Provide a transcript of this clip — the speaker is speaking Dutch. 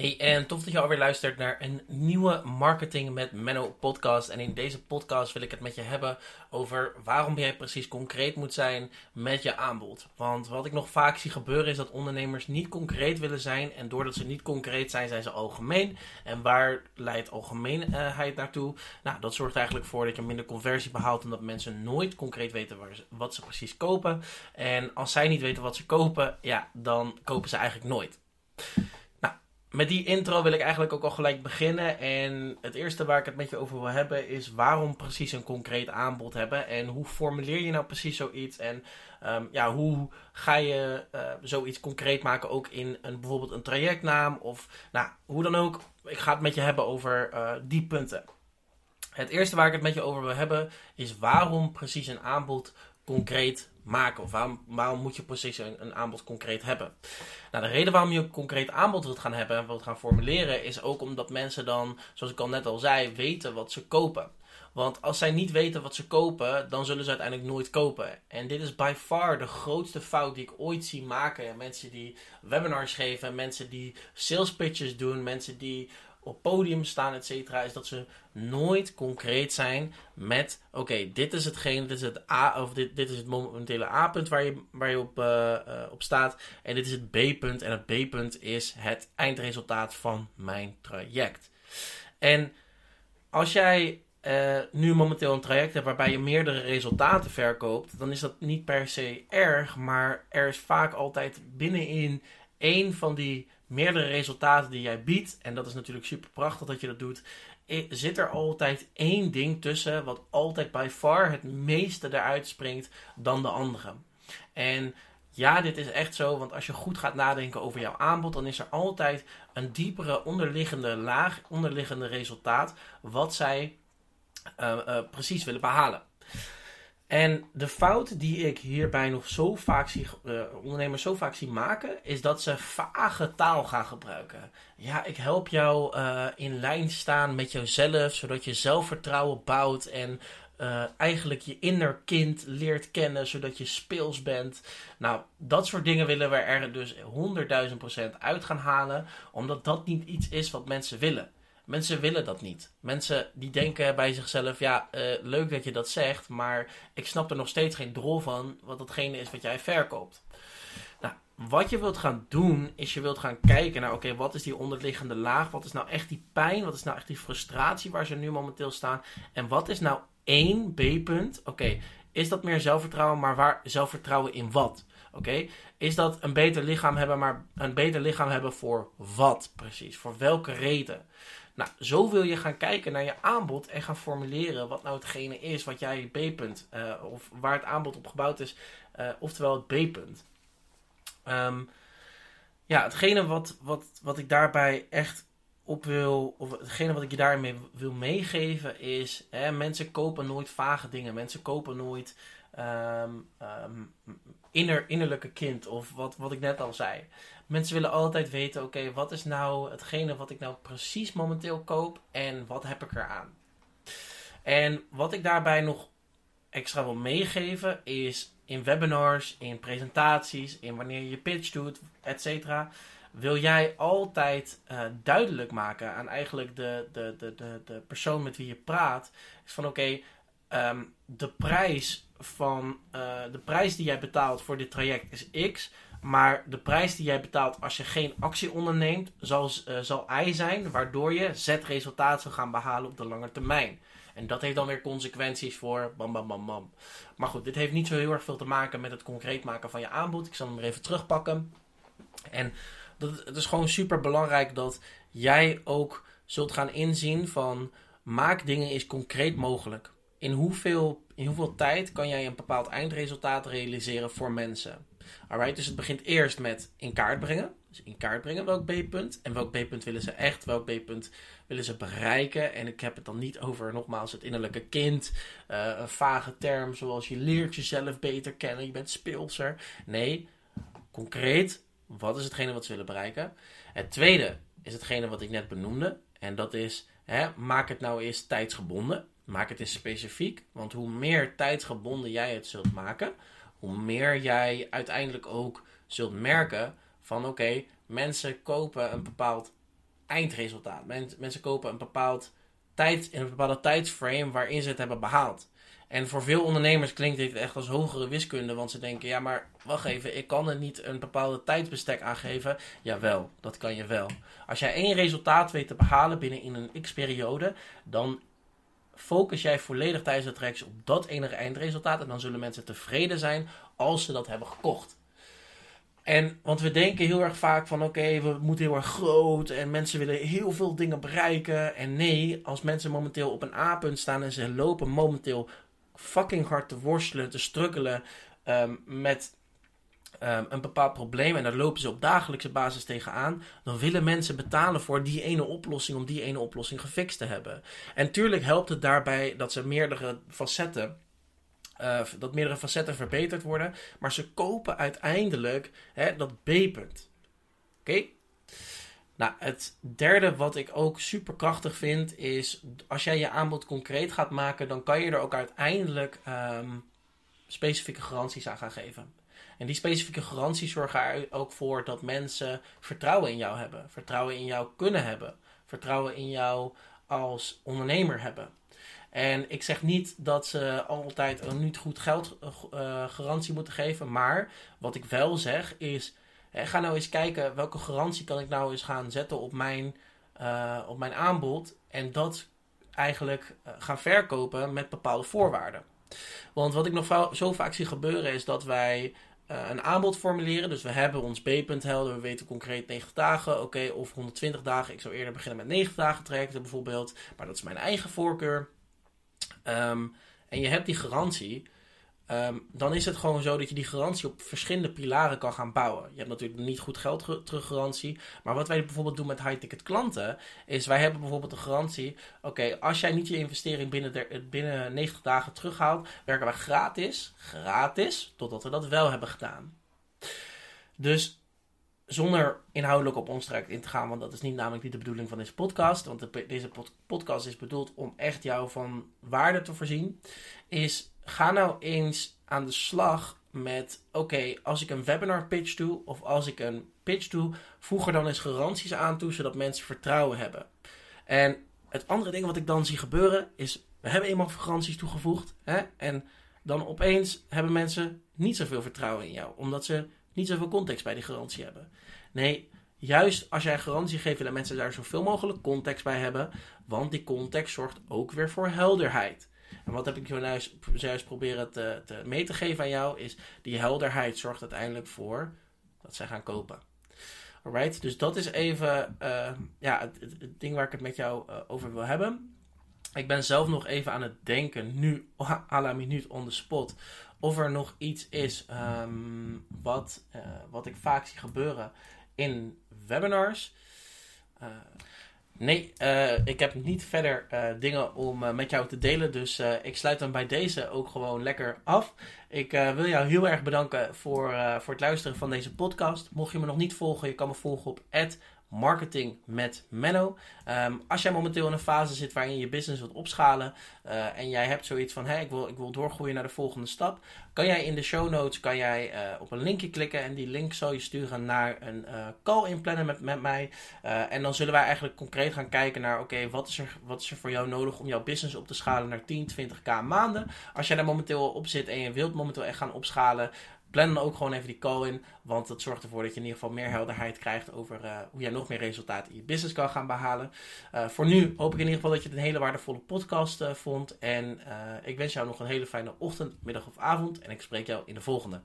Hey, en tof dat je alweer luistert naar een nieuwe Marketing met Menno podcast. En in deze podcast wil ik het met je hebben over waarom jij precies concreet moet zijn met je aanbod. Want wat ik nog vaak zie gebeuren is dat ondernemers niet concreet willen zijn. En doordat ze niet concreet zijn, zijn ze algemeen. En waar leidt algemeenheid naartoe? Nou, dat zorgt eigenlijk voor dat je minder conversie behaalt. Omdat mensen nooit concreet weten wat ze precies kopen. En als zij niet weten wat ze kopen, ja, dan kopen ze eigenlijk nooit met die intro wil ik eigenlijk ook al gelijk beginnen. En het eerste waar ik het met je over wil hebben is waarom precies een concreet aanbod hebben. En hoe formuleer je nou precies zoiets? En um, ja, hoe ga je uh, zoiets concreet maken ook in een, bijvoorbeeld een trajectnaam? Of nou, hoe dan ook. Ik ga het met je hebben over uh, die punten. Het eerste waar ik het met je over wil hebben is waarom precies een aanbod concreet maken? Of waarom, waarom moet je precies een, een, aanbod concreet hebben? Nou, de reden waarom je een concreet aanbod wilt gaan hebben en wilt gaan formuleren, is ook omdat mensen dan, zoals ik al net al zei, weten wat ze kopen. Want als zij niet weten wat ze kopen, dan zullen ze uiteindelijk nooit kopen. En dit is by far de grootste fout die ik ooit zie maken. Mensen die webinars geven, mensen die sales pitches doen, mensen die op podium staan, et cetera, is dat ze nooit concreet zijn met: oké, dit is hetgeen, dit is het A, of dit, dit is het momentele A-punt waar je, waar je op, uh, op staat, en dit is het B-punt, en het B-punt is het eindresultaat van mijn traject. En als jij uh, nu momenteel een traject hebt waarbij je meerdere resultaten verkoopt, dan is dat niet per se erg, maar er is vaak altijd binnenin één van die meerdere resultaten die jij biedt, en dat is natuurlijk super prachtig dat je dat doet, zit er altijd één ding tussen wat altijd by far het meeste eruit springt dan de andere. En ja, dit is echt zo, want als je goed gaat nadenken over jouw aanbod, dan is er altijd een diepere onderliggende laag, onderliggende resultaat, wat zij uh, uh, precies willen behalen. En de fout die ik hierbij nog zo vaak zie, uh, ondernemers zo vaak zie maken, is dat ze vage taal gaan gebruiken. Ja, ik help jou uh, in lijn staan met jezelf, zodat je zelfvertrouwen bouwt en uh, eigenlijk je inner kind leert kennen, zodat je speels bent. Nou, dat soort dingen willen we er dus 100.000% uit gaan halen, omdat dat niet iets is wat mensen willen. Mensen willen dat niet. Mensen die denken bij zichzelf: ja, uh, leuk dat je dat zegt, maar ik snap er nog steeds geen drol van wat datgene is wat jij verkoopt. Nou, wat je wilt gaan doen, is je wilt gaan kijken naar: oké, wat is die onderliggende laag? Wat is nou echt die pijn? Wat is nou echt die frustratie waar ze nu momenteel staan? En wat is nou één B-punt? Oké, is dat meer zelfvertrouwen, maar waar zelfvertrouwen in wat? Oké, is dat een beter lichaam hebben, maar een beter lichaam hebben voor wat precies? Voor welke reden? Nou, zo wil je gaan kijken naar je aanbod en gaan formuleren wat nou hetgene is wat jij B-punt, uh, of waar het aanbod op gebouwd is, uh, oftewel het B-punt. Um, ja, hetgene wat, wat, wat ik daarbij echt op wil, of hetgene wat ik je daarmee wil meegeven is, hè, mensen kopen nooit vage dingen. Mensen kopen nooit um, inner, innerlijke kind of wat, wat ik net al zei. Mensen willen altijd weten, oké, wat is nou hetgene wat ik nou precies momenteel koop en wat heb ik eraan? En wat ik daarbij nog extra wil meegeven is in webinars, in presentaties, in wanneer je pitch doet, etc. Wil jij altijd uh, duidelijk maken aan eigenlijk de, de, de, de, de persoon met wie je praat, van oké, um, de prijs van uh, de prijs die jij betaalt voor dit traject is X. Maar de prijs die jij betaalt als je geen actie onderneemt, zal, uh, zal Y zijn, waardoor je Z resultaat zal gaan behalen op de lange termijn. En dat heeft dan weer consequenties voor bam bam bam bam. Maar goed, dit heeft niet zo heel erg veel te maken met het concreet maken van je aanbod. Ik zal hem er even terugpakken. En dat, het is gewoon super belangrijk dat jij ook zult gaan inzien van maak dingen eens concreet mogelijk. In hoeveel, in hoeveel tijd kan jij een bepaald eindresultaat realiseren voor mensen? Alright, dus het begint eerst met in kaart brengen. Dus in kaart brengen welk B-punt. En welk B-punt willen ze echt, welk B-punt willen ze bereiken. En ik heb het dan niet over, nogmaals, het innerlijke kind. Uh, een vage term zoals je leert jezelf beter kennen, je bent speelser. Nee, concreet, wat is hetgene wat ze willen bereiken? Het tweede is hetgene wat ik net benoemde. En dat is, hè, maak het nou eens tijdsgebonden. Maak het eens specifiek. Want hoe meer tijdsgebonden jij het zult maken, hoe meer jij uiteindelijk ook zult merken van oké, mensen kopen een bepaald eindresultaat. mensen kopen een bepaald tijd, in een bepaalde tijdsframe waarin ze het hebben behaald. En voor veel ondernemers klinkt dit echt als hogere wiskunde, want ze denken: ja, maar wacht even, ik kan er niet een bepaalde tijdsbestek aangeven. Jawel, dat kan je wel. Als jij één resultaat weet te behalen binnen in een x-periode, dan focus jij volledig tijdens de tracks op dat enige eindresultaat. En dan zullen mensen tevreden zijn als ze dat hebben gekocht. En, want we denken heel erg vaak van oké, we moeten heel erg groot en mensen willen heel veel dingen bereiken. En nee, als mensen momenteel op een A-punt staan en ze lopen momenteel fucking hard te worstelen, te struggelen um, met um, een bepaald probleem en daar lopen ze op dagelijkse basis tegenaan, dan willen mensen betalen voor die ene oplossing om die ene oplossing gefixt te hebben. En tuurlijk helpt het daarbij dat ze meerdere facetten uh, dat meerdere facetten verbeterd worden. Maar ze kopen uiteindelijk hè, dat B-punt. Oké? Nou, het derde wat ik ook super krachtig vind is... als jij je aanbod concreet gaat maken... dan kan je er ook uiteindelijk um, specifieke garanties aan gaan geven. En die specifieke garanties zorgen er ook voor dat mensen vertrouwen in jou hebben. Vertrouwen in jou kunnen hebben. Vertrouwen in jou als ondernemer hebben. En ik zeg niet dat ze altijd een niet goed geld uh, garantie moeten geven. Maar wat ik wel zeg is. ga nou eens kijken welke garantie kan ik nou eens gaan zetten op mijn, uh, op mijn aanbod. En dat eigenlijk gaan verkopen met bepaalde voorwaarden. Want wat ik nog zo vaak zie gebeuren is dat wij een aanbod formuleren. Dus we hebben ons B-punt helder. We weten concreet 90 dagen. Oké, of 120 dagen. Ik zou eerder beginnen met 90 dagen trajecten bijvoorbeeld. Maar dat is mijn eigen voorkeur. Ehm, en je hebt die garantie, ehm, dan is het gewoon zo dat je die garantie op verschillende pilaren kan gaan bouwen. Je hebt natuurlijk niet goed geld teruggarantie. Maar wat wij bijvoorbeeld doen met high-ticket klanten, is wij hebben bijvoorbeeld een garantie. Oké, als jij niet je investering binnen, de, binnen 90 dagen terughaalt, werken wij gratis, gratis, totdat we dat wel hebben gedaan. Dus zonder inhoudelijk op ons traject in te gaan, want dat is niet namelijk niet de bedoeling van deze podcast. Want deze podcast is bedoeld om echt jou van waarde te voorzien. Is ga nou eens aan de slag met: oké, als ik een webinar pitch doe of als ik een pitch doe, voeg er dan eens garanties aan toe, zodat mensen vertrouwen hebben. En het andere ding wat ik dan zie gebeuren is: we hebben eenmaal garanties toegevoegd. Hè? En dan opeens hebben mensen niet zoveel vertrouwen in jou, omdat ze niet zoveel context bij die garantie hebben. Nee, juist als jij garantie geeft, willen mensen daar zoveel mogelijk context bij hebben. Want die context zorgt ook weer voor helderheid. En wat heb ik juist, proberen te, te mee te geven aan jou, is die helderheid zorgt uiteindelijk voor dat zij gaan kopen. Alright, dus dat is even uh, ja, het, het, ding waar ik het met jou uh, over wil hebben. Ik ben zelf nog even aan het denken, nu à la minuut on the spot, of er nog iets is um, wat, uh, wat ik vaak zie gebeuren in webinars. Nee, uh, ik heb niet verder dingen om met jou te delen. Dus ik sluit dan bij deze ook gewoon lekker af. Ik wil jou heel erg bedanken voor, voor het luisteren van deze podcast. Mocht je me nog niet volgen, je kan me volgen op marketing met Menno. Ehm, als jij momenteel in een fase zit waarin je business wilt opschalen uh, en jij hebt zoiets van hey, ik, wil, ik wil doorgroeien naar de volgende stap, kan jij in de show notes kan jij, uh, op een linkje klikken en die link zal je sturen naar een uh, call inplannen met, met mij. en dan zullen wij eigenlijk concreet gaan kijken naar oké, wat, is er, wat is er voor jou nodig om jouw business op te schalen naar 10, 20k maanden. Als jij daar momenteel op zit en je wilt momenteel echt gaan opschalen, plan dan ook gewoon even die call in. Want dat zorgt ervoor dat je in ieder geval meer helderheid krijgt over uh, hoe jij nog meer resultaten in je business kan gaan behalen. Uh, voor nu hoop ik in ieder geval dat je het een hele waardevolle podcast uh, vond. En ik wens jou nog een hele fijne ochtend, middag of avond. En ik spreek jou in de volgende.